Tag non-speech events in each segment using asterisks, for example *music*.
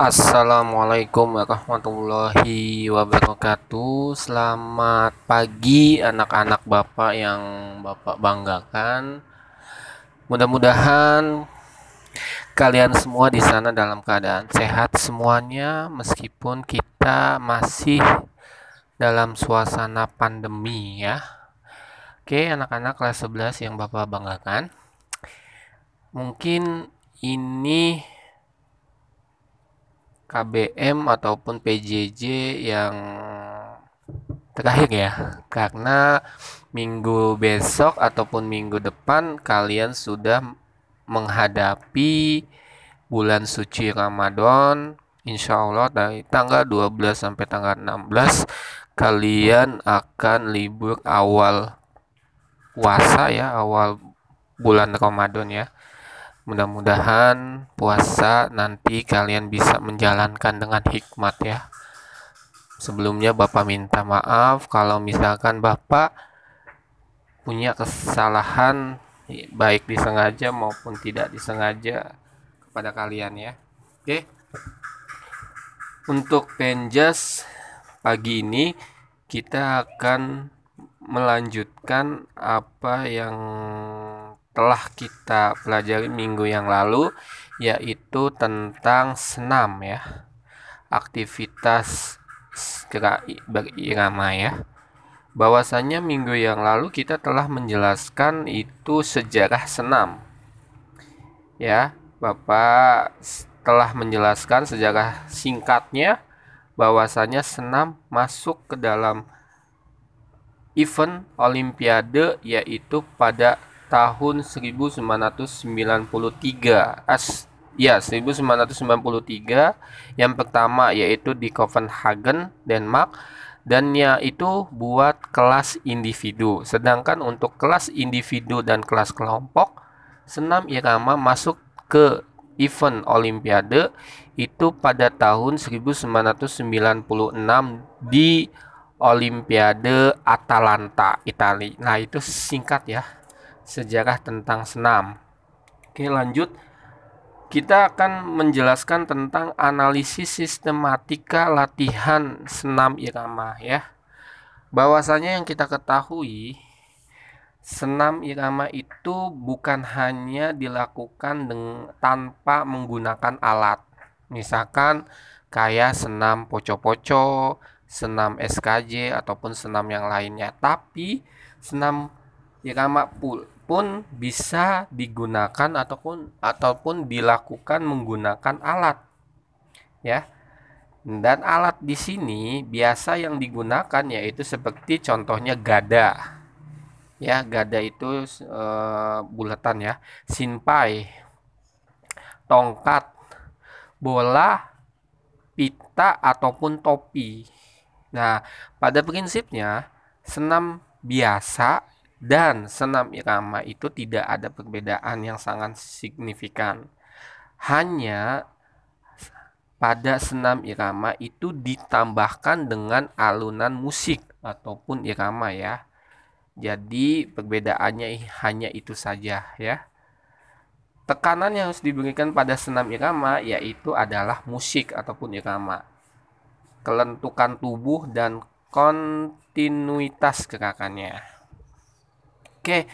Assalamualaikum warahmatullahi wabarakatuh. Selamat pagi anak-anak Bapak yang Bapak banggakan. Mudah-mudahan kalian semua di sana dalam keadaan sehat semuanya meskipun kita masih dalam suasana pandemi ya. Oke, anak-anak kelas 11 yang Bapak banggakan. Mungkin ini KBM ataupun PJJ yang terakhir ya. Karena minggu besok ataupun minggu depan kalian sudah menghadapi bulan suci Ramadan. Insya Allah dari tanggal 12 sampai tanggal 16 kalian akan libur awal puasa ya awal bulan Ramadan ya Mudah-mudahan puasa nanti kalian bisa menjalankan dengan hikmat ya. Sebelumnya Bapak minta maaf kalau misalkan Bapak punya kesalahan baik disengaja maupun tidak disengaja kepada kalian ya. Oke. Untuk penjas pagi ini kita akan melanjutkan apa yang telah kita pelajari minggu yang lalu yaitu tentang senam ya. Aktivitas gerak berirama ya. Bahwasanya minggu yang lalu kita telah menjelaskan itu sejarah senam. Ya Bapak telah menjelaskan sejarah singkatnya bahwasanya senam masuk ke dalam event olimpiade yaitu pada tahun 1993 as ya 1993 yang pertama yaitu di Copenhagen Denmark. Dan ya itu buat kelas individu. Sedangkan untuk kelas individu dan kelas kelompok senam irama masuk ke event olimpiade itu pada tahun 1996 di Olimpiade Atalanta Italia. Nah, itu singkat ya sejarah tentang senam. Oke, lanjut. Kita akan menjelaskan tentang analisis sistematika latihan senam irama ya. Bahwasanya yang kita ketahui senam irama itu bukan hanya dilakukan dengan, tanpa menggunakan alat. Misalkan kayak senam poco-poco, senam SKJ ataupun senam yang lainnya, tapi senam irama pul pun bisa digunakan ataupun ataupun dilakukan menggunakan alat. Ya. Dan alat di sini biasa yang digunakan yaitu seperti contohnya gada. Ya gada itu e, bulatan ya. Sinpai tongkat bola pita ataupun topi. Nah pada prinsipnya senam biasa dan senam irama itu tidak ada perbedaan yang sangat signifikan. Hanya pada senam irama itu ditambahkan dengan alunan musik ataupun irama ya. Jadi perbedaannya hanya itu saja ya. Tekanan yang harus diberikan pada senam irama yaitu adalah musik ataupun irama. Kelentukan tubuh dan kontinuitas gerakannya. Oke,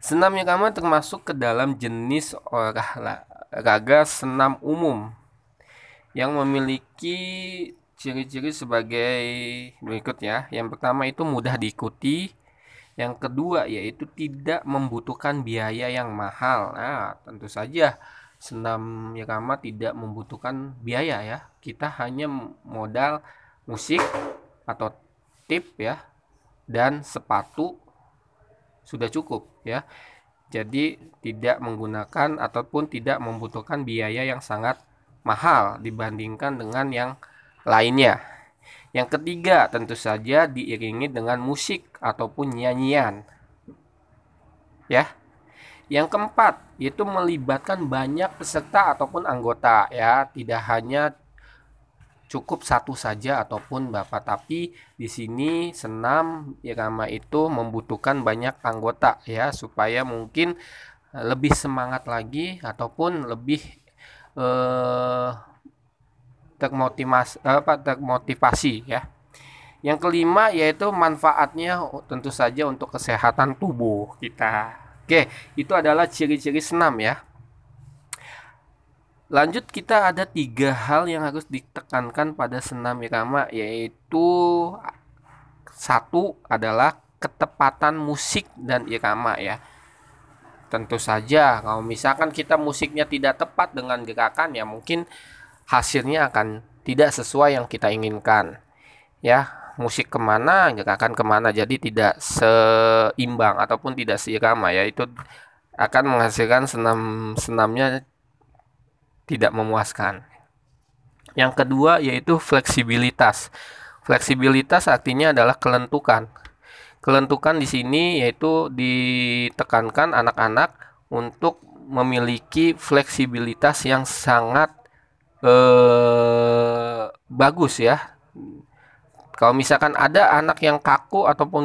senam irama termasuk ke dalam jenis olahraga senam umum yang memiliki ciri-ciri sebagai berikut ya. Yang pertama itu mudah diikuti. Yang kedua yaitu tidak membutuhkan biaya yang mahal. Nah, tentu saja senam irama tidak membutuhkan biaya ya. Kita hanya modal musik atau tip ya dan sepatu sudah cukup ya. Jadi tidak menggunakan ataupun tidak membutuhkan biaya yang sangat mahal dibandingkan dengan yang lainnya. Yang ketiga tentu saja diiringi dengan musik ataupun nyanyian. Ya. Yang keempat yaitu melibatkan banyak peserta ataupun anggota ya, tidak hanya cukup satu saja ataupun Bapak tapi di sini senam irama itu membutuhkan banyak anggota ya supaya mungkin eh, lebih semangat lagi ataupun lebih eh, termotivasi apa termotivasi ya. Yang kelima yaitu manfaatnya tentu saja untuk kesehatan tubuh kita. Oke, itu adalah ciri-ciri senam ya. Lanjut kita ada tiga hal yang harus ditekankan pada senam irama yaitu satu adalah ketepatan musik dan irama ya. Tentu saja kalau misalkan kita musiknya tidak tepat dengan gerakan ya mungkin hasilnya akan tidak sesuai yang kita inginkan. Ya, musik ke mana gerakan ke mana jadi tidak seimbang ataupun tidak seirama ya itu akan menghasilkan senam senamnya tidak memuaskan. Yang kedua yaitu fleksibilitas. Fleksibilitas artinya adalah kelentukan. Kelentukan di sini yaitu ditekankan anak-anak untuk memiliki fleksibilitas yang sangat eh, bagus ya. Kalau misalkan ada anak yang kaku ataupun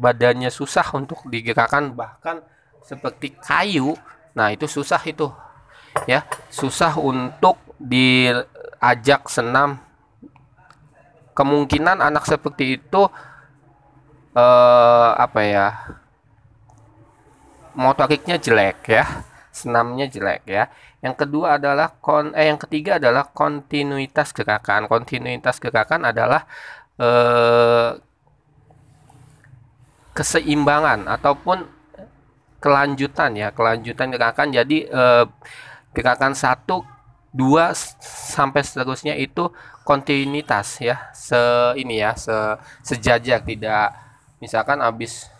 badannya susah untuk digerakkan bahkan seperti kayu, nah itu susah itu. Ya, susah untuk diajak senam. Kemungkinan anak seperti itu eh apa ya? motoriknya jelek ya senamnya jelek ya. Yang kedua adalah kon eh yang ketiga adalah kontinuitas gerakan. Kontinuitas gerakan adalah eh, keseimbangan ataupun kelanjutan ya, kelanjutan gerakan. Jadi eh, gerakan satu dua sampai seterusnya itu kontinuitas ya. Se ini ya se sejajar. Tidak misalkan habis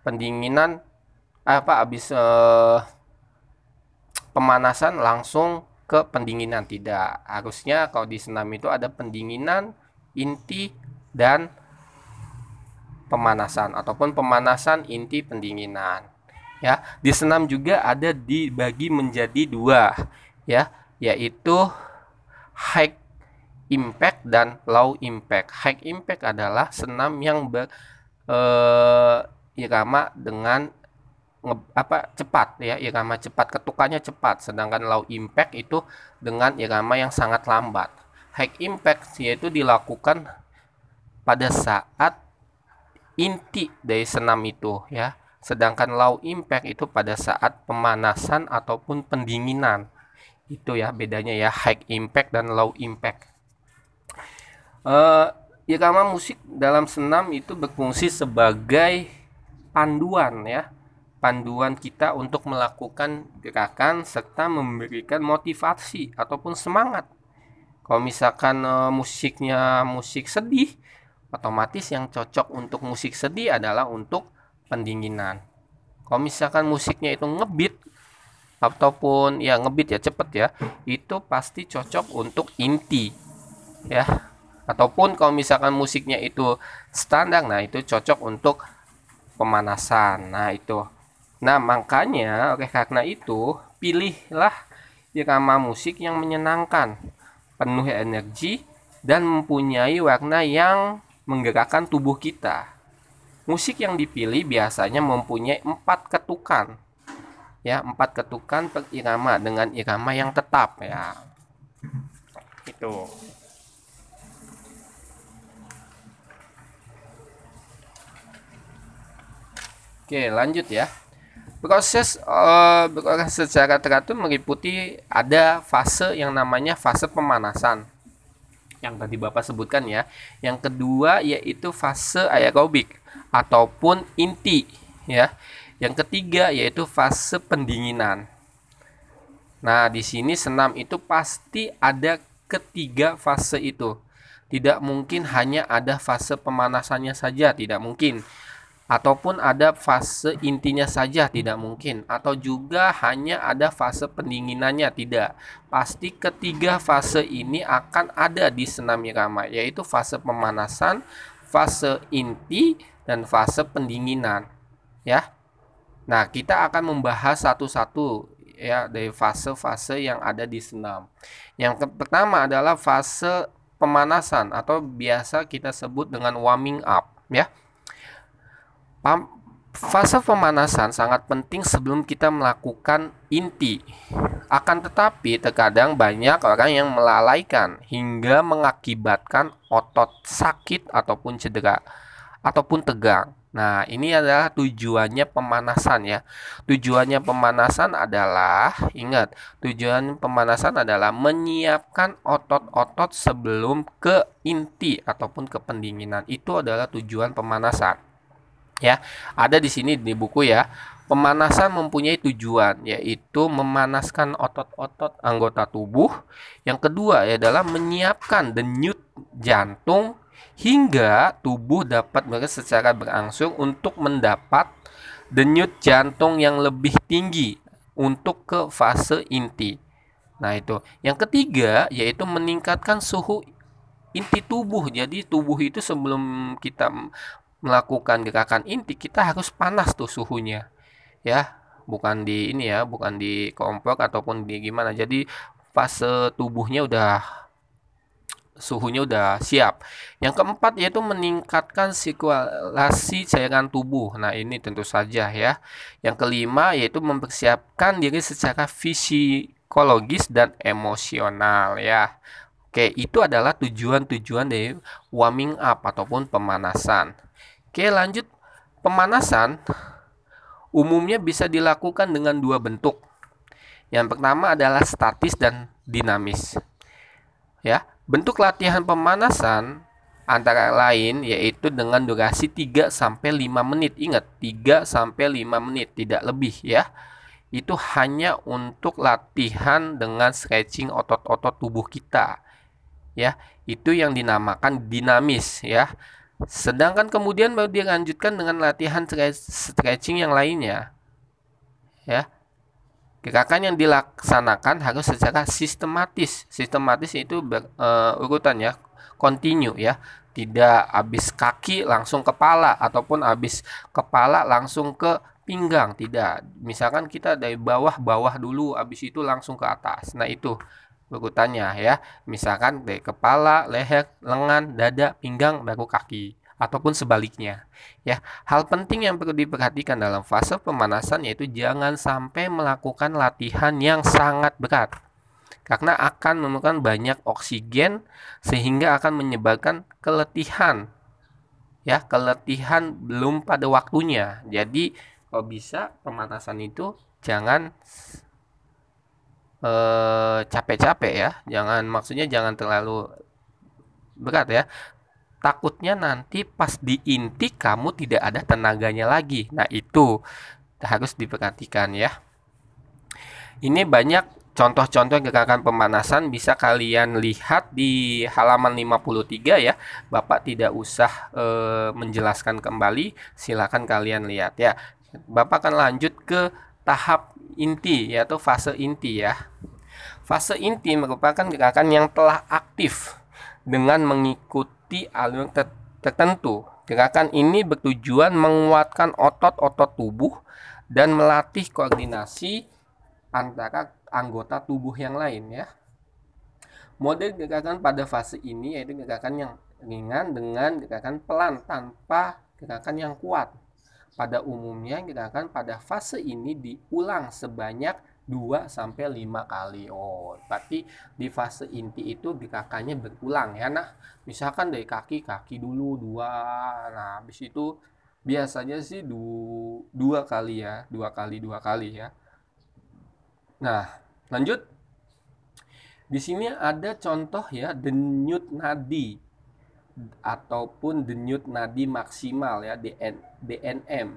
pendinginan apa habis eh, pemanasan langsung ke pendinginan. Tidak harusnya kalau di senam itu ada pendinginan inti dan pemanasan. Ataupun pemanasan inti pendinginan ya. Di senam juga ada dibagi menjadi dua ya yaitu high impact dan low impact. High impact adalah senam yang ber eh, irama dengan nge, apa cepat ya irama cepat ketukannya cepat. Sedangkan low impact itu dengan irama yang sangat lambat. High impact yaitu dilakukan pada saat inti dari senam itu ya sedangkan low impact itu pada saat pemanasan ataupun pendinginan. Itu ya bedanya ya high impact dan low impact. Uh, irama musik dalam senam itu berfungsi sebagai panduan ya. Panduan kita untuk melakukan gerakan serta memberikan motivasi ataupun semangat. Kalau misalkan e, musiknya musik sedih, otomatis yang cocok untuk musik sedih adalah untuk pendinginan. Kalau misalkan musiknya itu ngebit ataupun ya ngebit ya cepet ya, itu pasti cocok untuk inti ya. Ataupun kalau misalkan musiknya itu standar, nah itu cocok untuk pemanasan. Nah itu Nah, makanya oleh karena itu, pilihlah irama musik yang menyenangkan, penuh energi, dan mempunyai warna yang menggerakkan tubuh kita. Musik yang dipilih biasanya mempunyai empat ketukan, ya empat ketukan irama dengan irama yang tetap ya. Itu. Oke, lanjut ya. Proses uh, secara teratur meliputi ada fase yang namanya fase pemanasan yang tadi Bapak sebutkan ya. Yang kedua yaitu fase aerobik ataupun inti ya. Yang ketiga yaitu fase pendinginan. Nah, di sini senam itu pasti ada ketiga fase itu. Tidak mungkin hanya ada fase pemanasannya saja, tidak mungkin ataupun ada fase intinya saja tidak mungkin atau juga hanya ada fase pendinginannya tidak pasti ketiga fase ini akan ada di senam irama yaitu fase pemanasan fase inti dan fase pendinginan ya. Nah kita akan membahas satu-satu ya dari fase-fase yang ada di senam. Yang pertama adalah fase pemanasan atau biasa kita sebut dengan warming up ya. Fase pemanasan sangat penting sebelum kita melakukan inti. Akan tetapi, terkadang banyak orang yang melalaikan hingga mengakibatkan otot sakit ataupun cedera ataupun tegang. Nah, ini adalah tujuannya pemanasan ya. Tujuannya pemanasan adalah ingat, tujuan pemanasan adalah menyiapkan otot-otot sebelum ke inti ataupun ke pendinginan. Itu adalah tujuan pemanasan ya ada di sini di buku ya pemanasan mempunyai tujuan yaitu memanaskan otot-otot anggota tubuh yang kedua adalah menyiapkan denyut jantung hingga tubuh dapat bekerja secara berangsur untuk mendapat denyut jantung yang lebih tinggi untuk ke fase inti. Nah itu. Yang ketiga yaitu meningkatkan suhu inti tubuh. Jadi tubuh itu sebelum kita melakukan gerakan inti kita harus panas tuh suhunya ya. Bukan di ini ya bukan di kompor ataupun di gimana. Jadi fase tubuhnya udah suhunya udah siap. Yang keempat yaitu meningkatkan sirkulasi cairan tubuh. Nah, ini tentu saja ya. Yang kelima yaitu mempersiapkan diri secara fisiologis dan emosional ya. Oke, itu adalah tujuan-tujuan dari warming up ataupun pemanasan. Oke, lanjut pemanasan umumnya bisa dilakukan dengan dua bentuk. Yang pertama adalah statis dan dinamis. Ya, bentuk latihan pemanasan antara lain yaitu dengan durasi 3 sampai 5 menit. Ingat, 3 sampai 5 menit, tidak lebih ya. Itu hanya untuk latihan dengan stretching otot-otot tubuh kita. Ya, itu yang dinamakan dinamis ya. Sedangkan kemudian baru dilanjutkan dengan latihan stretching yang lainnya. Ya. Gerakan yang dilaksanakan harus secara sistematis. Sistematis itu ber, uh, urutan ya, continue ya. Tidak habis kaki langsung kepala ataupun habis kepala langsung ke pinggang, tidak. Misalkan kita dari bawah-bawah dulu habis itu langsung ke atas. Nah, itu urutannya ya. Misalkan dari kepala, leher, lengan, dada, pinggang, baru kaki ataupun sebaliknya. Ya, hal penting yang perlu diperhatikan dalam fase pemanasan yaitu jangan sampai melakukan latihan yang sangat berat. Karena akan memerlukan banyak oksigen sehingga akan menyebabkan keletihan. Ya, keletihan belum pada waktunya. Jadi, kalau bisa pemanasan itu jangan Eh, capek-capek ya jangan maksudnya jangan terlalu berat ya takutnya nanti pas di inti kamu tidak ada tenaganya lagi. Nah itu harus diperhatikan ya. Ini banyak contoh-contoh gerakan pemanasan bisa kalian lihat di halaman 53 ya. Bapak tidak usah e, menjelaskan kembali silakan kalian lihat ya. Bapak akan lanjut ke tahap inti yaitu fase inti ya. Fase inti merupakan gerakan yang telah aktif dengan mengikuti alur tertentu. Gerakan ini bertujuan menguatkan otot-otot tubuh dan melatih koordinasi antara anggota tubuh yang lain ya. Model gerakan pada fase ini yaitu gerakan yang ringan dengan gerakan pelan tanpa gerakan yang kuat. Pada umumnya gerakan pada fase ini diulang sebanyak 2 sampai 5 kali. Oh, berarti di fase inti itu gerakannya berulang ya. Nah, misalkan dari kaki kaki dulu dua. Nah, habis itu biasanya sih du, dua kali ya, dua kali dua kali ya. Nah, lanjut. Di sini ada contoh ya denyut nadi ataupun denyut nadi maksimal ya DN, DNM.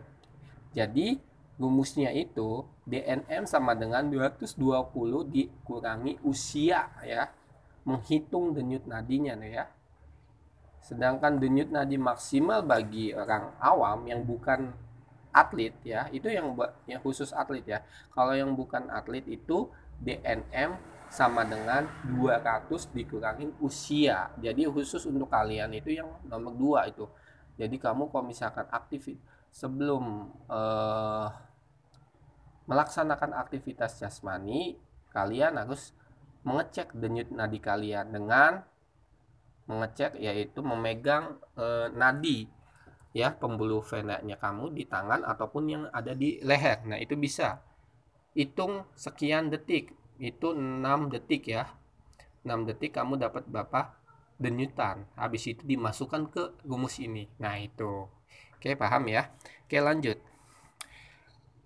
Jadi rumusnya itu DNM sama dengan 220 dikurangi usia ya. Menghitung denyut nadinya nih ya. Sedangkan denyut nadi maksimal bagi orang awam yang bukan atlet ya, itu yang yang khusus atlet ya. Kalau yang bukan atlet itu DNM sama dengan 200 dikurangin usia. Jadi khusus untuk kalian itu yang nomor dua itu. Jadi kamu kalau misalkan aktif sebelum uh, melaksanakan aktivitas jasmani, kalian harus mengecek denyut nadi kalian dengan mengecek yaitu memegang uh, nadi ya pembuluh venanya kamu di tangan ataupun yang ada di leher. Nah, itu bisa. Hitung sekian detik. Itu 6 detik ya. 6 detik kamu dapat berapa denyutan. Habis itu dimasukkan ke rumus ini. Nah, itu. Oke, paham ya? Oke, lanjut.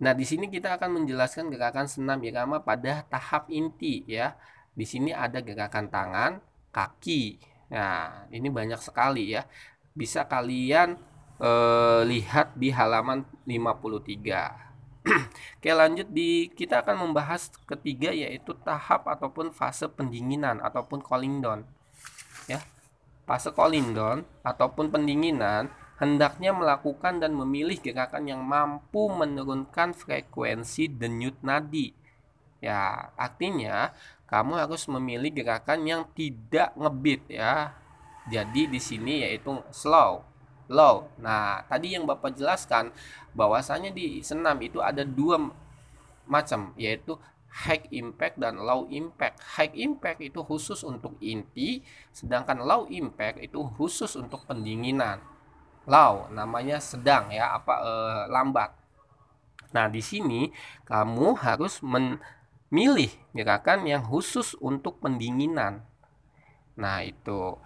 Nah, di sini kita akan menjelaskan gerakan senam irama pada tahap inti ya. Di sini ada gerakan tangan, kaki. Nah, ini banyak sekali ya. Bisa kalian eh, lihat di halaman 53. *clears throat* Oke, lanjut di kita akan membahas ketiga yaitu tahap ataupun fase pendinginan ataupun cooling down. Ya. Fase cooling down ataupun pendinginan hendaknya melakukan dan memilih gerakan yang mampu menurunkan frekuensi denyut nadi. Ya, artinya kamu harus memilih gerakan yang tidak ngebit ya. Jadi di sini yaitu slow, low. Nah, tadi yang Bapak jelaskan bahwasanya di senam itu ada dua macam yaitu high impact dan low impact. High impact itu khusus untuk inti, sedangkan low impact itu khusus untuk pendinginan low namanya sedang ya apa eh, lambat nah di sini kamu harus memilih gerakan yang khusus untuk pendinginan nah itu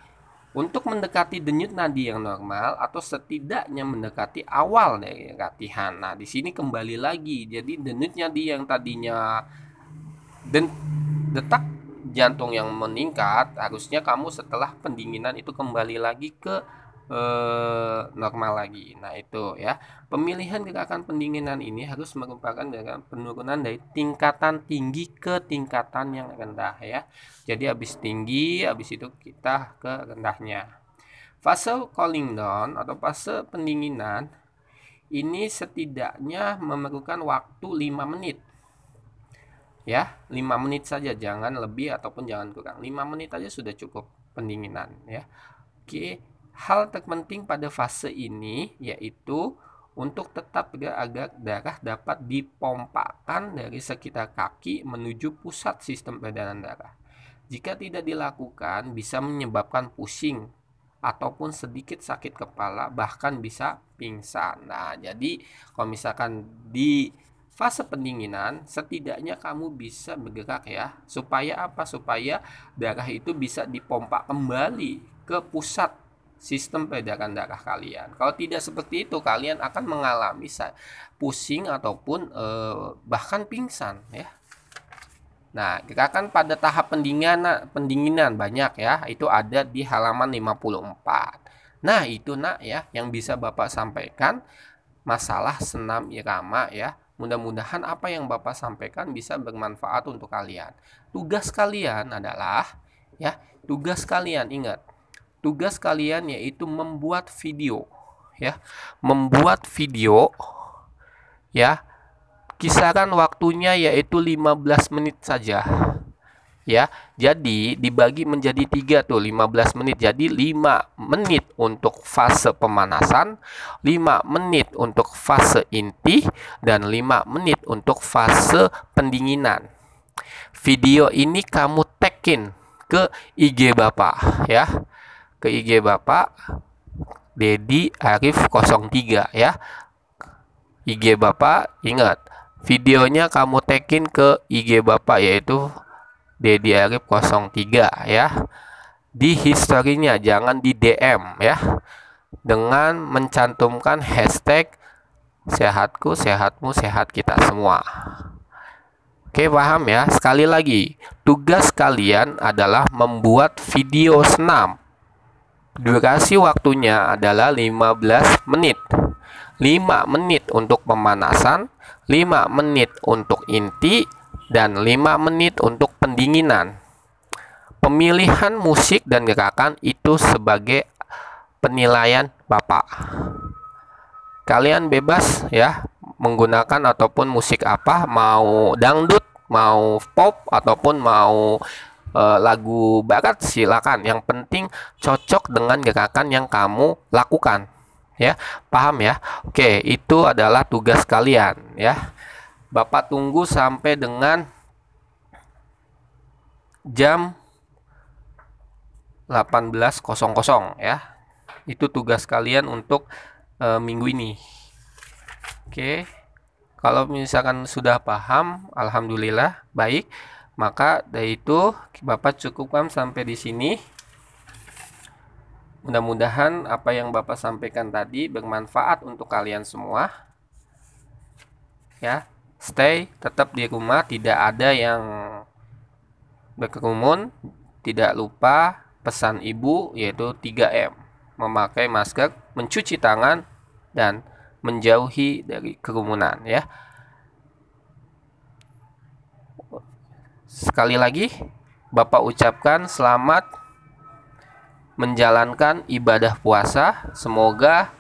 untuk mendekati denyut nadi yang normal atau setidaknya mendekati awal dari latihan. Nah, di sini kembali lagi. Jadi denyut nadi yang tadinya den detak jantung yang meningkat, harusnya kamu setelah pendinginan itu kembali lagi ke eh, normal lagi. Nah, itu ya. Pemilihan gerakan pendinginan ini harus merupakan gerakan penurunan dari tingkatan tinggi ke tingkatan yang rendah ya. Jadi habis tinggi, habis itu kita ke rendahnya. Fase cooling down atau fase pendinginan ini setidaknya memerlukan waktu 5 menit. Ya, 5 menit saja, jangan lebih ataupun jangan kurang. 5 menit saja sudah cukup pendinginan ya. Oke, Hal terpenting pada fase ini yaitu untuk tetap agar darah dapat dipompakan dari sekitar kaki menuju pusat sistem peredaran darah. Jika tidak dilakukan, bisa menyebabkan pusing ataupun sedikit sakit kepala, bahkan bisa pingsan. Nah, jadi kalau misalkan di fase pendinginan, setidaknya kamu bisa bergerak ya, supaya apa? Supaya darah itu bisa dipompa kembali ke pusat sistem peredaran darah kalian. Kalau tidak seperti itu, kalian akan mengalami pusing ataupun e, bahkan pingsan ya. Nah, gerakan pada tahap pendinginan pendinginan banyak ya, itu ada di halaman 54. Nah, itu nak ya yang bisa Bapak sampaikan masalah senam irama ya. Mudah-mudahan apa yang Bapak sampaikan bisa bermanfaat untuk kalian. Tugas kalian adalah ya, tugas kalian ingat tugas kalian yaitu membuat video ya. Membuat video ya. Kisaran waktunya yaitu 15 menit saja ya. Jadi dibagi menjadi tiga tuh 15 menit. Jadi 5 menit untuk fase pemanasan 5 menit untuk fase inti dan 5 menit untuk fase pendinginan. Video ini kamu tekin ke IG Bapak ya ke IG Bapak Dedi Arif 03 ya. IG Bapak ingat videonya kamu tekin ke IG Bapak yaitu Dedi Arif 03 ya. Di historinya jangan di DM ya. Dengan mencantumkan hashtag sehatku, sehatmu, sehat kita semua. Oke, paham ya? Sekali lagi, tugas kalian adalah membuat video senam Durasi waktunya adalah 15 menit. 5 menit untuk pemanasan, 5 menit untuk inti, dan 5 menit untuk pendinginan. Pemilihan musik dan gerakan itu sebagai penilaian Bapak. Kalian bebas ya menggunakan ataupun musik apa, mau dangdut, mau pop ataupun mau uh, lagu barat silakan yang penting cocok dengan gerakan yang kamu lakukan ya paham ya oke itu adalah tugas kalian ya Bapak tunggu sampai dengan jam 18.00 ya itu tugas kalian untuk e, minggu ini. Oke. Kalau misalkan sudah paham, alhamdulillah baik. Maka dari itu Bapak cukupkan sampai di sini. Mudah-mudahan apa yang Bapak sampaikan tadi bermanfaat untuk kalian semua. Ya, stay tetap di rumah, tidak ada yang berkerumun. Tidak lupa pesan ibu yaitu 3M. Memakai masker, mencuci tangan dan menjauhi dari kerumunan ya. Sekali lagi, Bapak ucapkan selamat menjalankan ibadah puasa. Semoga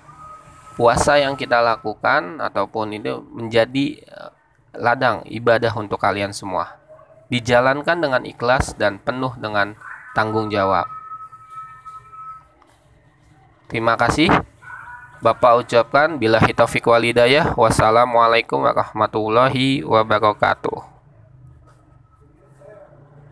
puasa yang kita lakukan ataupun itu menjadi eh, ladang ibadah untuk kalian semua. Dijalankan dengan ikhlas dan penuh dengan tanggung jawab. Terima kasih. Bapak ucapkan bila hitafiq walidayah. Wassalamualaikum warahmatullahi wabarakatuh.